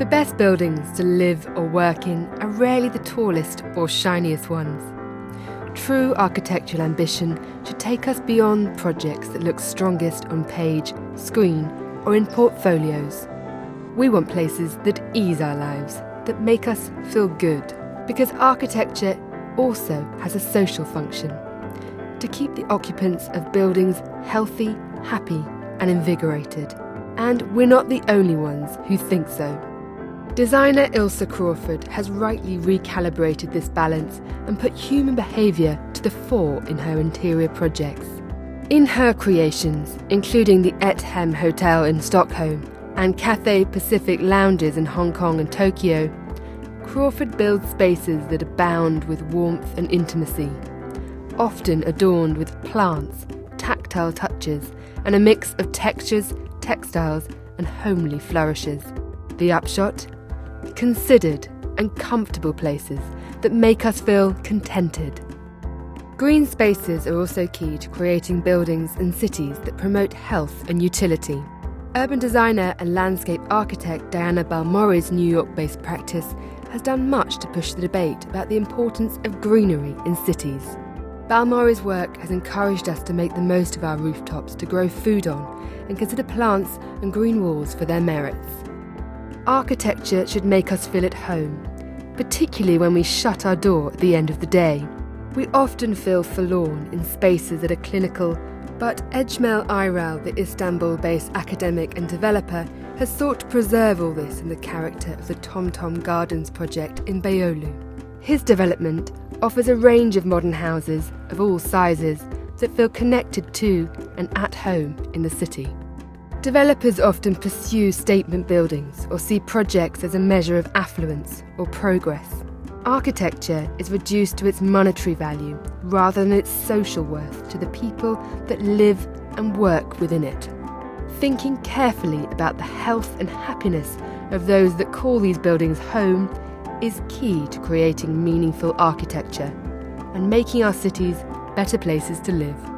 The best buildings to live or work in are rarely the tallest or shiniest ones. True architectural ambition should take us beyond projects that look strongest on page, screen, or in portfolios. We want places that ease our lives, that make us feel good, because architecture also has a social function to keep the occupants of buildings healthy, happy, and invigorated. And we're not the only ones who think so. Designer Ilse Crawford has rightly recalibrated this balance and put human behaviour to the fore in her interior projects. In her creations, including the Ett Hem Hotel in Stockholm and Cathay Pacific lounges in Hong Kong and Tokyo, Crawford builds spaces that abound with warmth and intimacy, often adorned with plants, tactile touches, and a mix of textures, textiles, and homely flourishes. The upshot? Considered and comfortable places that make us feel contented. Green spaces are also key to creating buildings and cities that promote health and utility. Urban designer and landscape architect Diana Balmori's New York based practice has done much to push the debate about the importance of greenery in cities. Balmori's work has encouraged us to make the most of our rooftops to grow food on and consider plants and green walls for their merits. Architecture should make us feel at home, particularly when we shut our door at the end of the day. We often feel forlorn in spaces that are clinical, but Ecmel Iral, the Istanbul based academic and developer, has sought to preserve all this in the character of the TomTom Tom Gardens project in Beyoğlu. His development offers a range of modern houses of all sizes that feel connected to and at home in the city. Developers often pursue statement buildings or see projects as a measure of affluence or progress. Architecture is reduced to its monetary value rather than its social worth to the people that live and work within it. Thinking carefully about the health and happiness of those that call these buildings home is key to creating meaningful architecture and making our cities better places to live.